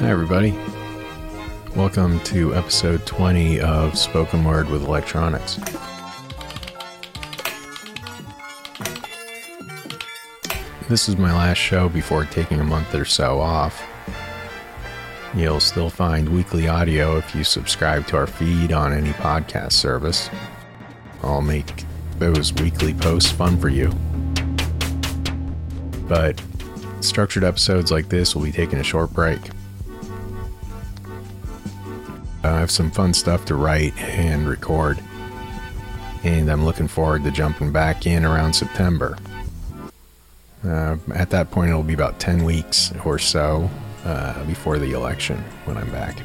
Hi, everybody. Welcome to episode 20 of Spoken Word with Electronics. This is my last show before taking a month or so off. You'll still find weekly audio if you subscribe to our feed on any podcast service. I'll make those weekly posts fun for you. But structured episodes like this will be taking a short break. I have some fun stuff to write and record, and I'm looking forward to jumping back in around September. Uh, at that point, it'll be about 10 weeks or so uh, before the election when I'm back.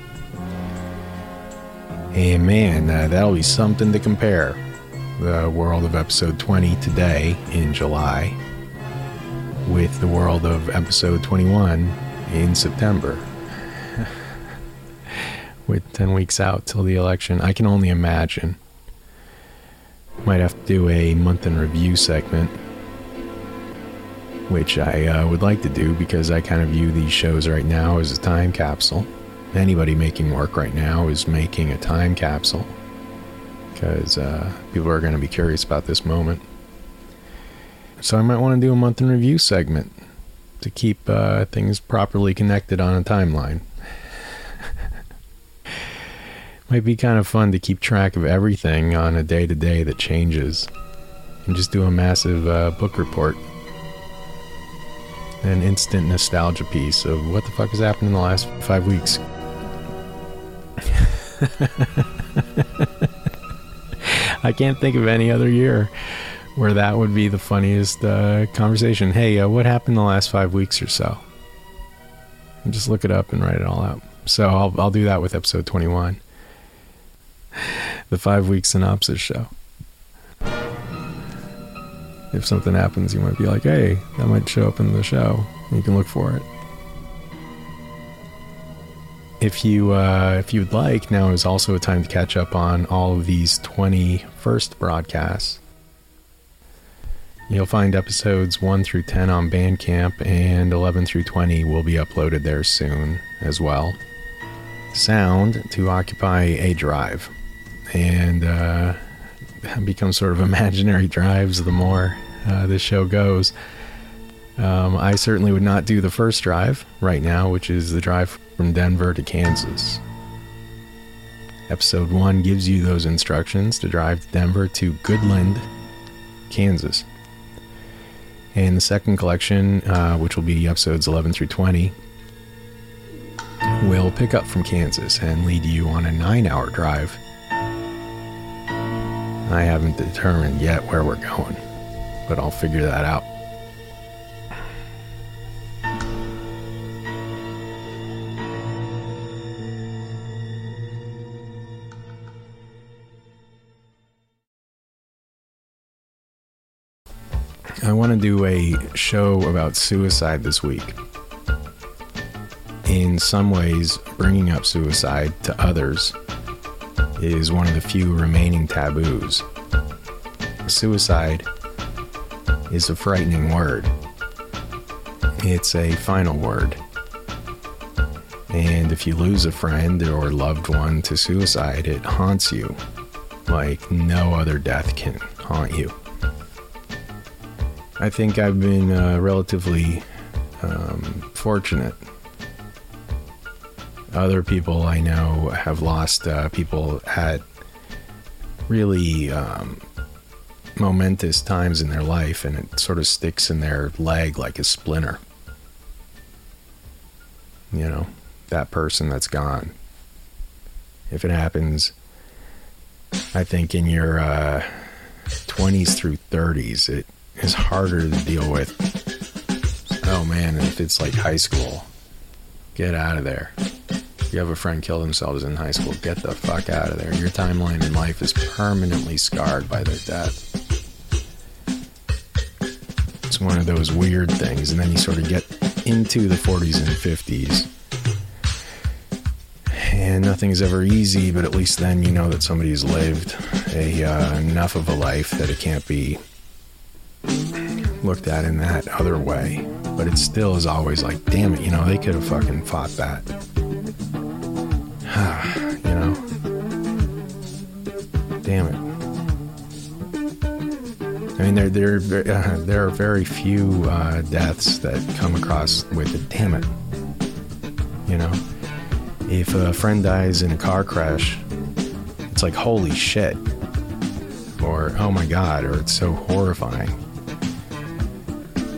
And man, uh, that'll be something to compare. The world of episode 20 today in July with the world of episode 21 in September. With 10 weeks out till the election, I can only imagine. Might have to do a month in review segment which I uh, would like to do because I kind of view these shows right now as a time capsule. Anybody making work right now is making a time capsule because uh, people are going to be curious about this moment. So I might want to do a month in review segment to keep uh, things properly connected on a timeline. Might be kind of fun to keep track of everything on a day to day that changes and just do a massive uh, book report an instant nostalgia piece of what the fuck has happened in the last five weeks. I can't think of any other year where that would be the funniest uh, conversation. Hey, uh, what happened the last five weeks or so? And just look it up and write it all out. So I'll, I'll do that with episode 21. The five week synopsis show if something happens, you might be like, hey, that might show up in the show. You can look for it. If you uh, if you'd like, now is also a time to catch up on all of these 20 first broadcasts. You'll find episodes 1 through 10 on Bandcamp, and 11 through 20 will be uploaded there soon as well. Sound to occupy a drive, and uh, become sort of imaginary drives the more uh, this show goes. Um, I certainly would not do the first drive right now, which is the drive from Denver to Kansas. Episode 1 gives you those instructions to drive to Denver to Goodland, Kansas. And the second collection, uh, which will be episodes 11 through 20, will pick up from Kansas and lead you on a nine hour drive. I haven't determined yet where we're going but I'll figure that out. I want to do a show about suicide this week. In some ways, bringing up suicide to others is one of the few remaining taboos. Suicide is a frightening word. It's a final word. And if you lose a friend or loved one to suicide, it haunts you like no other death can haunt you. I think I've been uh, relatively um, fortunate. Other people I know have lost uh, people at really um, momentous times in their life and it sort of sticks in their leg like a splinter. You know, that person that's gone. If it happens, I think in your uh, 20s through 30s, it is harder to deal with. Oh man, if it's like high school, get out of there. You have a friend kill themselves in high school, get the fuck out of there. Your timeline in life is permanently scarred by their death it's one of those weird things. And then you sort of get into the 40s and 50s. And nothing is ever easy, but at least then you know that somebody's lived a uh, enough of a life that it can't be looked at in that other way. But it still is always like, damn it, you know, they could have fucking fought that. you know. Damn it. I mean, there there uh, there are very few uh, deaths that come across with a Damn it. You know, if a friend dies in a car crash, it's like holy shit, or oh my god, or it's so horrifying.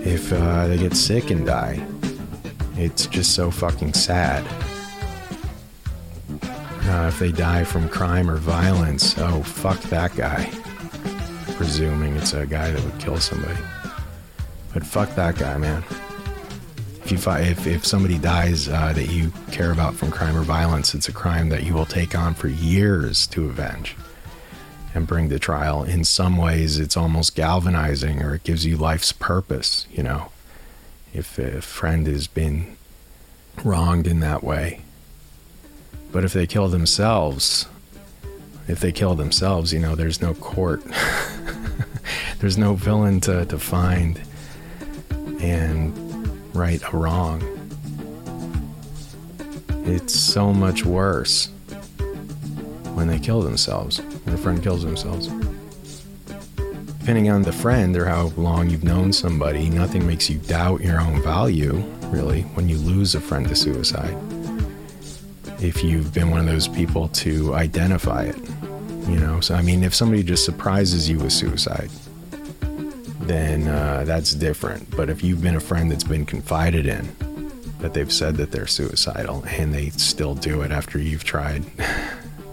If uh, they get sick and die, it's just so fucking sad. Uh, if they die from crime or violence, oh fuck that guy presuming it's a guy that would kill somebody. But fuck that guy, man. If you if if somebody dies uh, that you care about from crime or violence, it's a crime that you will take on for years to avenge and bring to trial. In some ways, it's almost galvanizing, or it gives you life's purpose. You know, if a friend has been wronged in that way. But if they kill themselves, if they kill themselves, you know, there's no court. there's no villain to, to find and right a wrong. It's so much worse when they kill themselves, when a friend kills themselves. Depending on the friend or how long you've known somebody, nothing makes you doubt your own value, really, when you lose a friend to suicide. If you've been one of those people to identify it, you know. So, I mean, if somebody just surprises you with suicide, then uh, that's different. But if you've been a friend that's been confided in, that they've said that they're suicidal and they still do it after you've tried,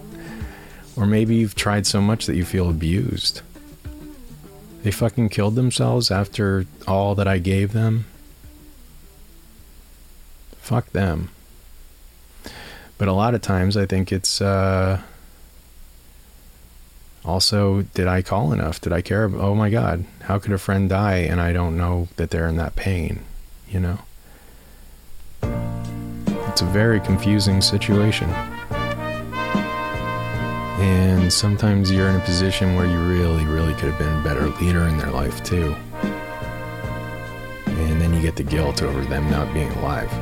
or maybe you've tried so much that you feel abused. They fucking killed themselves after all that I gave them. Fuck them. But a lot of times I think it's, uh, also, did I call enough? Did I care? Oh my God, how could a friend die and I don't know that they're in that pain? You know? It's a very confusing situation. And sometimes you're in a position where you really, really could have been a better leader in their life too. And then you get the guilt over them not being alive.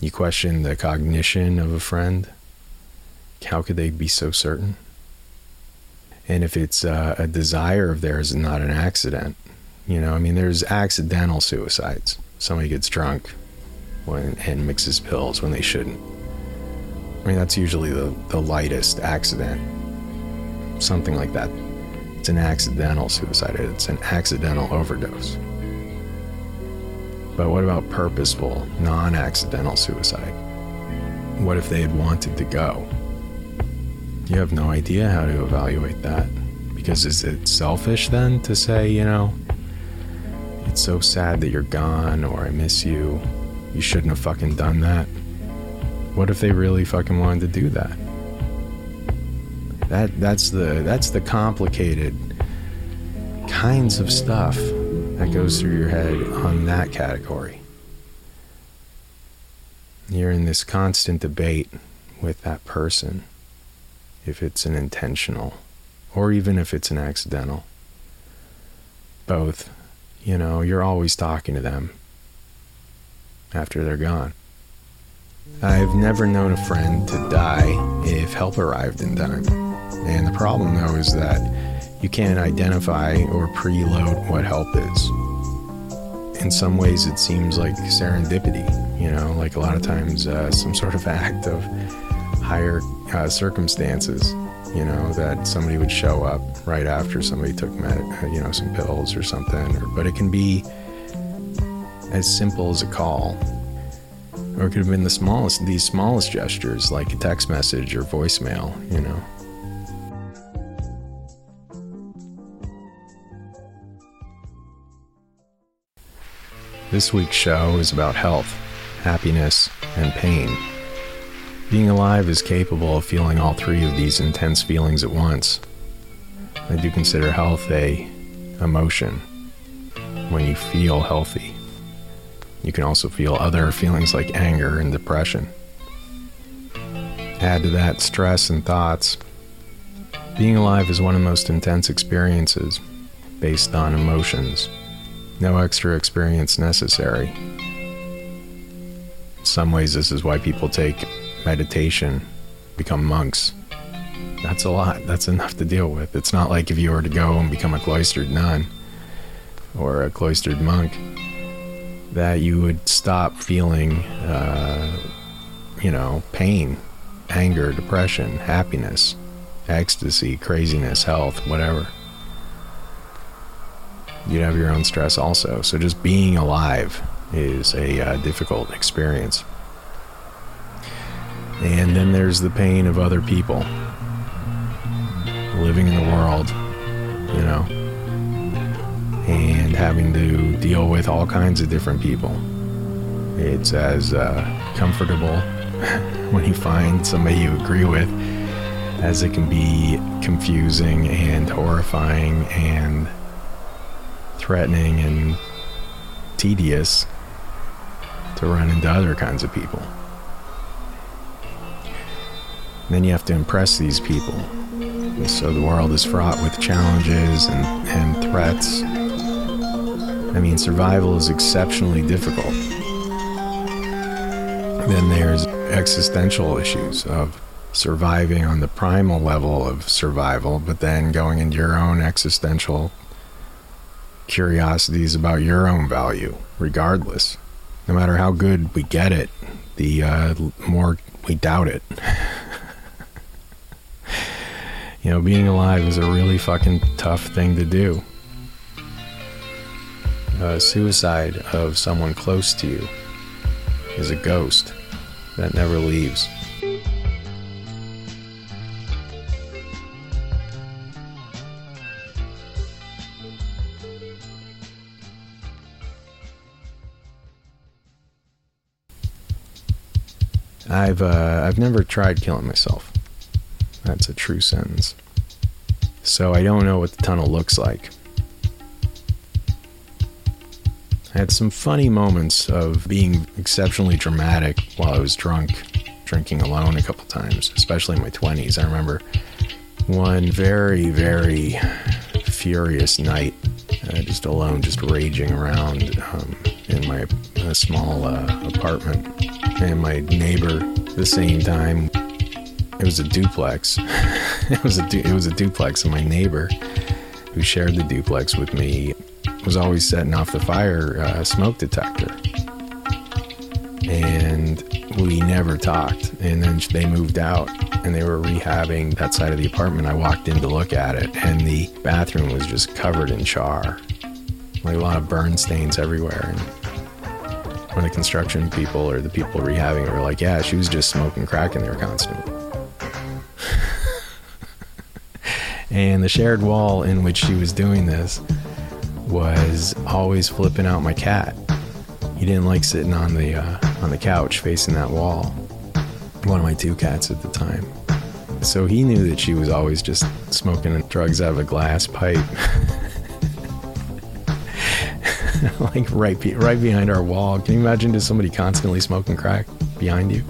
You question the cognition of a friend how could they be so certain? And if it's uh, a desire of theirs and not an accident, you know, I mean, there's accidental suicides. Somebody gets drunk when, and mixes pills when they shouldn't. I mean, that's usually the, the lightest accident. Something like that. It's an accidental suicide, it's an accidental overdose. But what about purposeful, non accidental suicide? What if they had wanted to go? you have no idea how to evaluate that. Because is it selfish then to say, you know, it's so sad that you're gone or I miss you. You shouldn't have fucking done that. What if they really fucking wanted to do that? That that's the that's the complicated kinds of stuff that goes through your head on that category. You're in this constant debate with that person if it's an intentional or even if it's an accidental. Both, you know, you're always talking to them after they're gone. I've never known a friend to die if help arrived in time. And the problem, though, is that you can't identify or preload what help is. In some ways, it seems like serendipity, you know, like a lot of times uh, some sort of act of higher uh, circumstances, you know, that somebody would show up right after somebody took, med- uh, you know, some pills or something. Or, but it can be as simple as a call, or it could have been the smallest, these smallest gestures, like a text message or voicemail, you know. This week's show is about health, happiness, and pain. Being alive is capable of feeling all three of these intense feelings at once. I do consider health a emotion. When you feel healthy, you can also feel other feelings like anger and depression. Add to that stress and thoughts. Being alive is one of the most intense experiences based on emotions. No extra experience necessary In some ways, this is why people take meditation, become monks. That's a lot. That's enough to deal with. It's not like if you were to go and become a cloistered nun or a cloistered monk, that you would stop feeling, uh, you know, pain, anger, depression, happiness, ecstasy, craziness, health, whatever. You'd have your own stress also. So just being alive is a uh, difficult experience. And then there's the pain of other people living in the world, you know, and having to deal with all kinds of different people. It's as uh, comfortable when you find somebody you agree with as it can be confusing and horrifying and threatening and tedious to run into other kinds of people. Then you have to impress these people. And so the world is fraught with challenges and, and threats. I mean, survival is exceptionally difficult. Then there's existential issues of surviving on the primal level of survival, but then going into your own existential curiosities about your own value, regardless. No matter how good we get it, the uh, more we doubt it. you know, being alive is a really fucking tough thing to do. Uh, suicide of someone close to you is a ghost that never leaves. I've uh, I've never tried killing myself. That's a true sentence. So I don't know what the tunnel looks like. I had some funny moments of being exceptionally dramatic while I was drunk, drinking alone a couple times, especially in my 20s. I remember one very, very furious night, uh, just alone, just raging around um, in my small uh, apartment. And my neighbor, at the same time, it was a duplex. it was a du- it was a duplex, and my neighbor, who shared the duplex with me, was always setting off the fire uh, smoke detector, and we never talked. And then they moved out, and they were rehabbing that side of the apartment. I walked in to look at it, and the bathroom was just covered in char, like a lot of burn stains everywhere. And when the construction people or the people rehabbing it were like, "Yeah, she was just smoking crack in there constantly." and the shared wall in which she was doing this was always flipping out my cat. He didn't like sitting on the uh, on the couch facing that wall. One of my two cats at the time. So he knew that she was always just smoking drugs out of a glass pipe, like right be- right behind our wall. Can you imagine just somebody constantly smoking crack behind you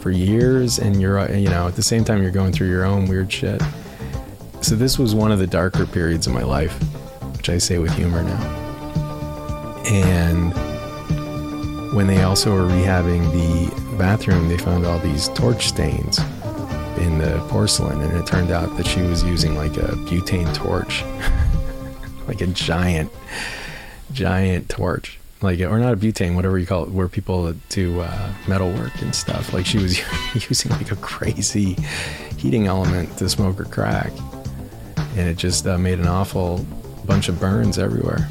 for years, and you're uh, you know at the same time you're going through your own weird shit. So this was one of the darker periods of my life, which I say with humor now. And when they also were rehabbing the bathroom, they found all these torch stains in the porcelain, and it turned out that she was using like a butane torch, like a giant, giant torch, like or not a butane, whatever you call it, where people do uh, metal work and stuff. Like she was using like a crazy heating element to smoke her crack and it just uh, made an awful bunch of burns everywhere.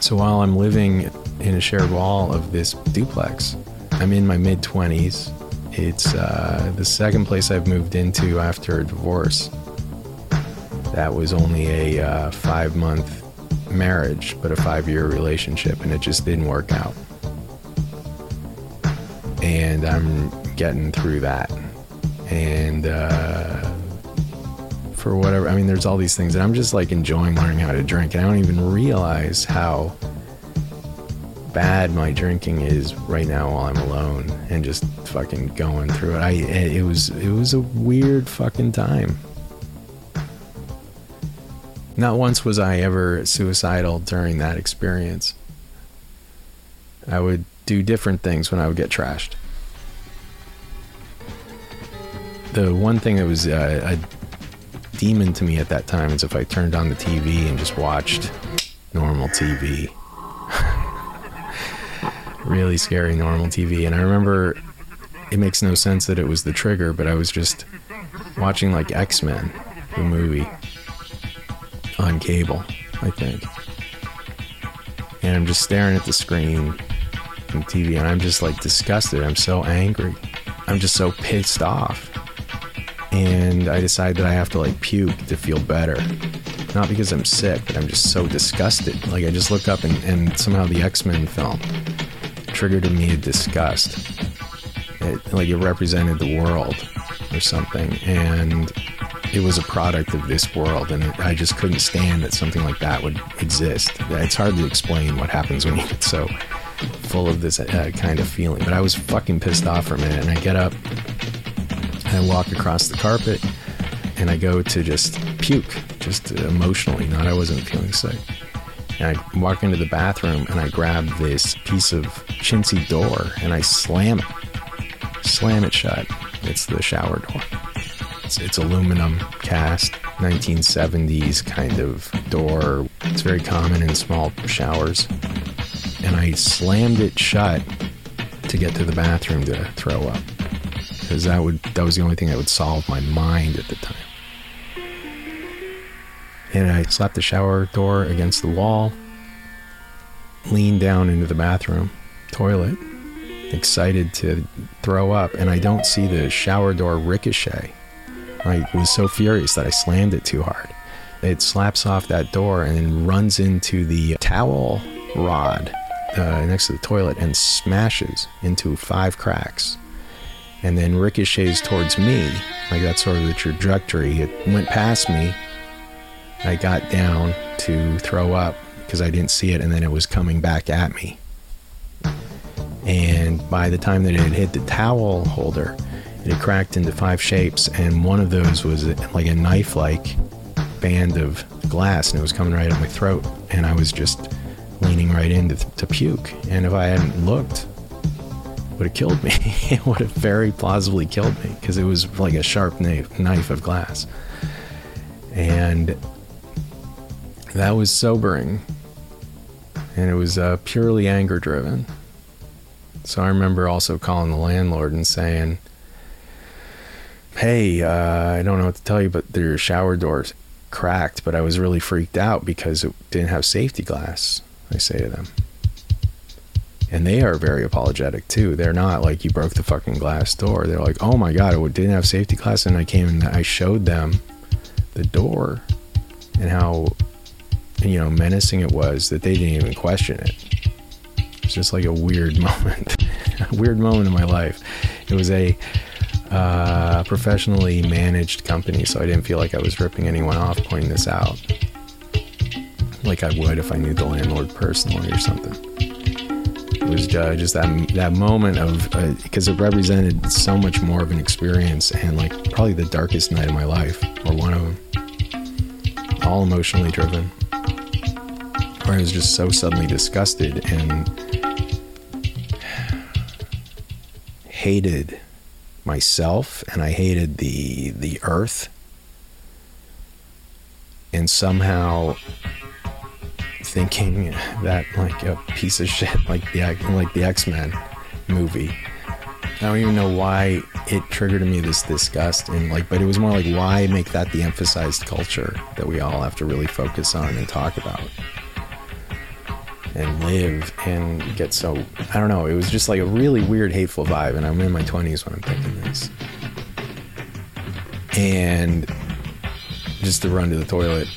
So while I'm living in a shared wall of this duplex, I'm in my mid 20s. It's uh, the second place I've moved into after a divorce. That was only a uh, five month marriage, but a five year relationship, and it just didn't work out. And I'm getting through that. And, uh, for whatever. I mean, there's all these things, and I'm just like enjoying learning how to drink, and I don't even realize how bad my drinking is right now while I'm alone and just fucking going through it. I it was it was a weird fucking time. Not once was I ever suicidal during that experience. I would do different things when I would get trashed. The one thing that was uh, a demon to me at that time is if I turned on the TV and just watched normal TV. really scary normal TV. And I remember it makes no sense that it was the trigger, but I was just watching like X Men, the movie, on cable, I think. And I'm just staring at the screen on TV and I'm just like disgusted. I'm so angry. I'm just so pissed off. And I decide that I have to like puke to feel better. Not because I'm sick, but I'm just so disgusted. Like I just look up and, and somehow the X Men film triggered in me a disgust. It, like it represented the world or something. And it was a product of this world, and I just couldn't stand that something like that would exist. It's hard to explain what happens when you get so full of this uh, kind of feeling. But I was fucking pissed off for a minute, and I get up, and I walk across the carpet, and I go to just puke, just emotionally. Not I wasn't feeling sick. And I walk into the bathroom, and I grab this piece of chintzy door, and I slam it, slam it shut. It's the shower door. It's, it's aluminum cast, 1970s kind of door. It's very common in small showers. And I slammed it shut to get to the bathroom to throw up. Because that would that was the only thing that would solve my mind at the time. And I slapped the shower door against the wall, leaned down into the bathroom toilet, excited to throw up, and I don't see the shower door ricochet I was so furious that I slammed it too hard. It slaps off that door and runs into the towel rod uh, next to the toilet and smashes into five cracks. And then ricochets towards me. Like that's sort of the trajectory. It went past me. I got down to throw up because I didn't see it, and then it was coming back at me. And by the time that it hit the towel holder, it cracked into five shapes, and one of those was like a knife like band of glass, and it was coming right at my throat. And I was just leaning right in to, to puke. And if I hadn't looked, it would have killed me. it would have very plausibly killed me because it was like a sharp knife, knife of glass. And that was sobering. And it was uh, purely anger driven. So I remember also calling the landlord and saying, hey, uh, I don't know what to tell you, but their shower door's cracked, but I was really freaked out because it didn't have safety glass. I say to them. And they are very apologetic too. They're not like you broke the fucking glass door. They're like, oh my god, it didn't have safety glass. And I came and I showed them the door and how, you know, menacing it was that they didn't even question it. It's just like a weird moment, a weird moment in my life. It was a uh, professionally managed company, so I didn't feel like I was ripping anyone off pointing this out, like I would if I knew the landlord personally or something. It was uh, just that that moment of because uh, it represented so much more of an experience and like probably the darkest night of my life, or one of them, all emotionally driven, where I was just so suddenly disgusted and hated myself and I hated the the earth. And somehow thinking that like a piece of shit like the like the X-Men movie. I don't even know why it triggered me this disgust and like but it was more like why make that the emphasized culture that we all have to really focus on and talk about and live and get so I don't know. It was just like a really weird, hateful vibe, and I'm in my 20s when I'm thinking this. And just to run to the toilet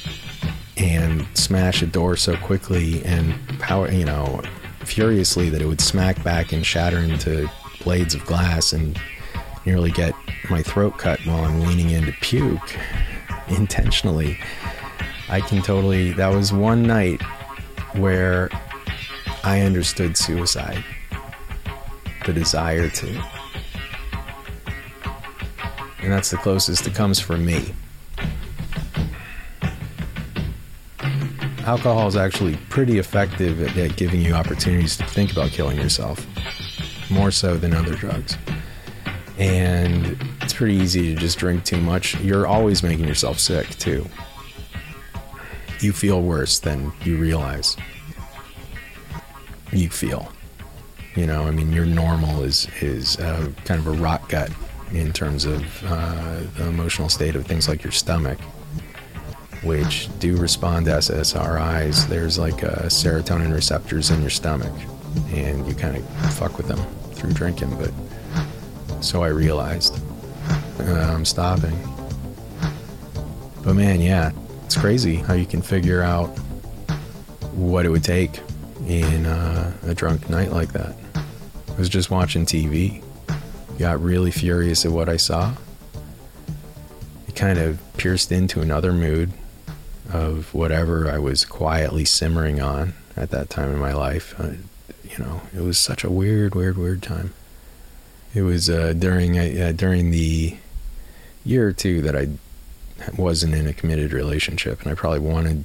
and smash a door so quickly and power, you know, furiously that it would smack back and shatter into blades of glass and nearly get my throat cut while I'm leaning in to puke intentionally. I can totally. That was one night where I understood suicide, the desire to. And that's the closest it comes for me. Alcohol is actually pretty effective at, at giving you opportunities to think about killing yourself. more so than other drugs. And it's pretty easy to just drink too much. You're always making yourself sick, too. You feel worse than you realize you feel. You know, I mean, your normal is is uh, kind of a rot gut in terms of uh, the emotional state of things like your stomach, which do respond to SSRIs. There's like uh, serotonin receptors in your stomach, and you kind of fuck with them through drinking. But so I realized uh, I'm stopping. But man, yeah, it's crazy how you can figure out what it would take in uh, a drunk night like that. I was just watching TV, got really furious at what I saw. It kind of pierced into another mood of whatever I was quietly simmering on at that time in my life. Uh, you know, it was such a weird, weird, weird time. It was uh, during uh, during the year or two that I wasn't in a committed relationship, and I probably wanted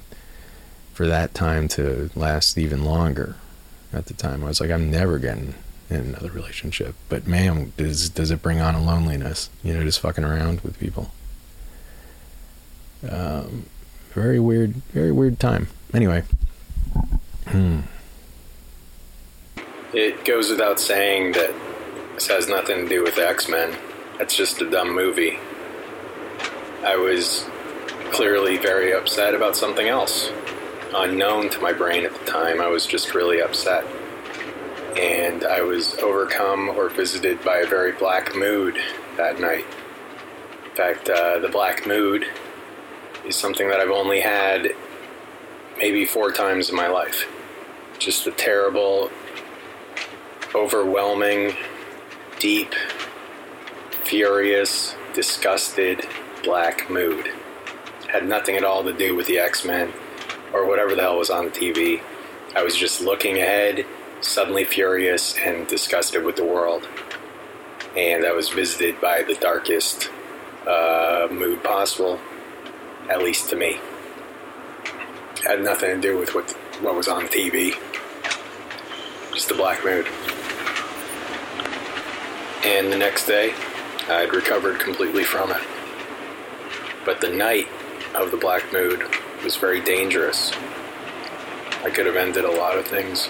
for that time to last even longer. At the time, I was like, I'm never getting in another relationship. But man, does does it bring on a loneliness? You know, just fucking around with people. Um, very weird, very weird time. Anyway, hmm. It goes without saying that this has nothing to do with X Men. That's just a dumb movie. I was clearly very upset about something else unknown to my brain at the time. I was just really upset. And I was overcome or visited by a very black mood that night. In fact, uh, the black mood is something that I've only had maybe four times in my life. Just a terrible, overwhelming, deep, furious, disgusted black mood. Had nothing at all to do with the X Men or whatever the hell was on the TV. I was just looking ahead, suddenly furious and disgusted with the world. And I was visited by the darkest uh, mood possible, at least to me. It had nothing to do with what, what was on the TV, just the black mood. And the next day, I'd recovered completely from it. But the night of the black mood was very dangerous. I could have ended a lot of things.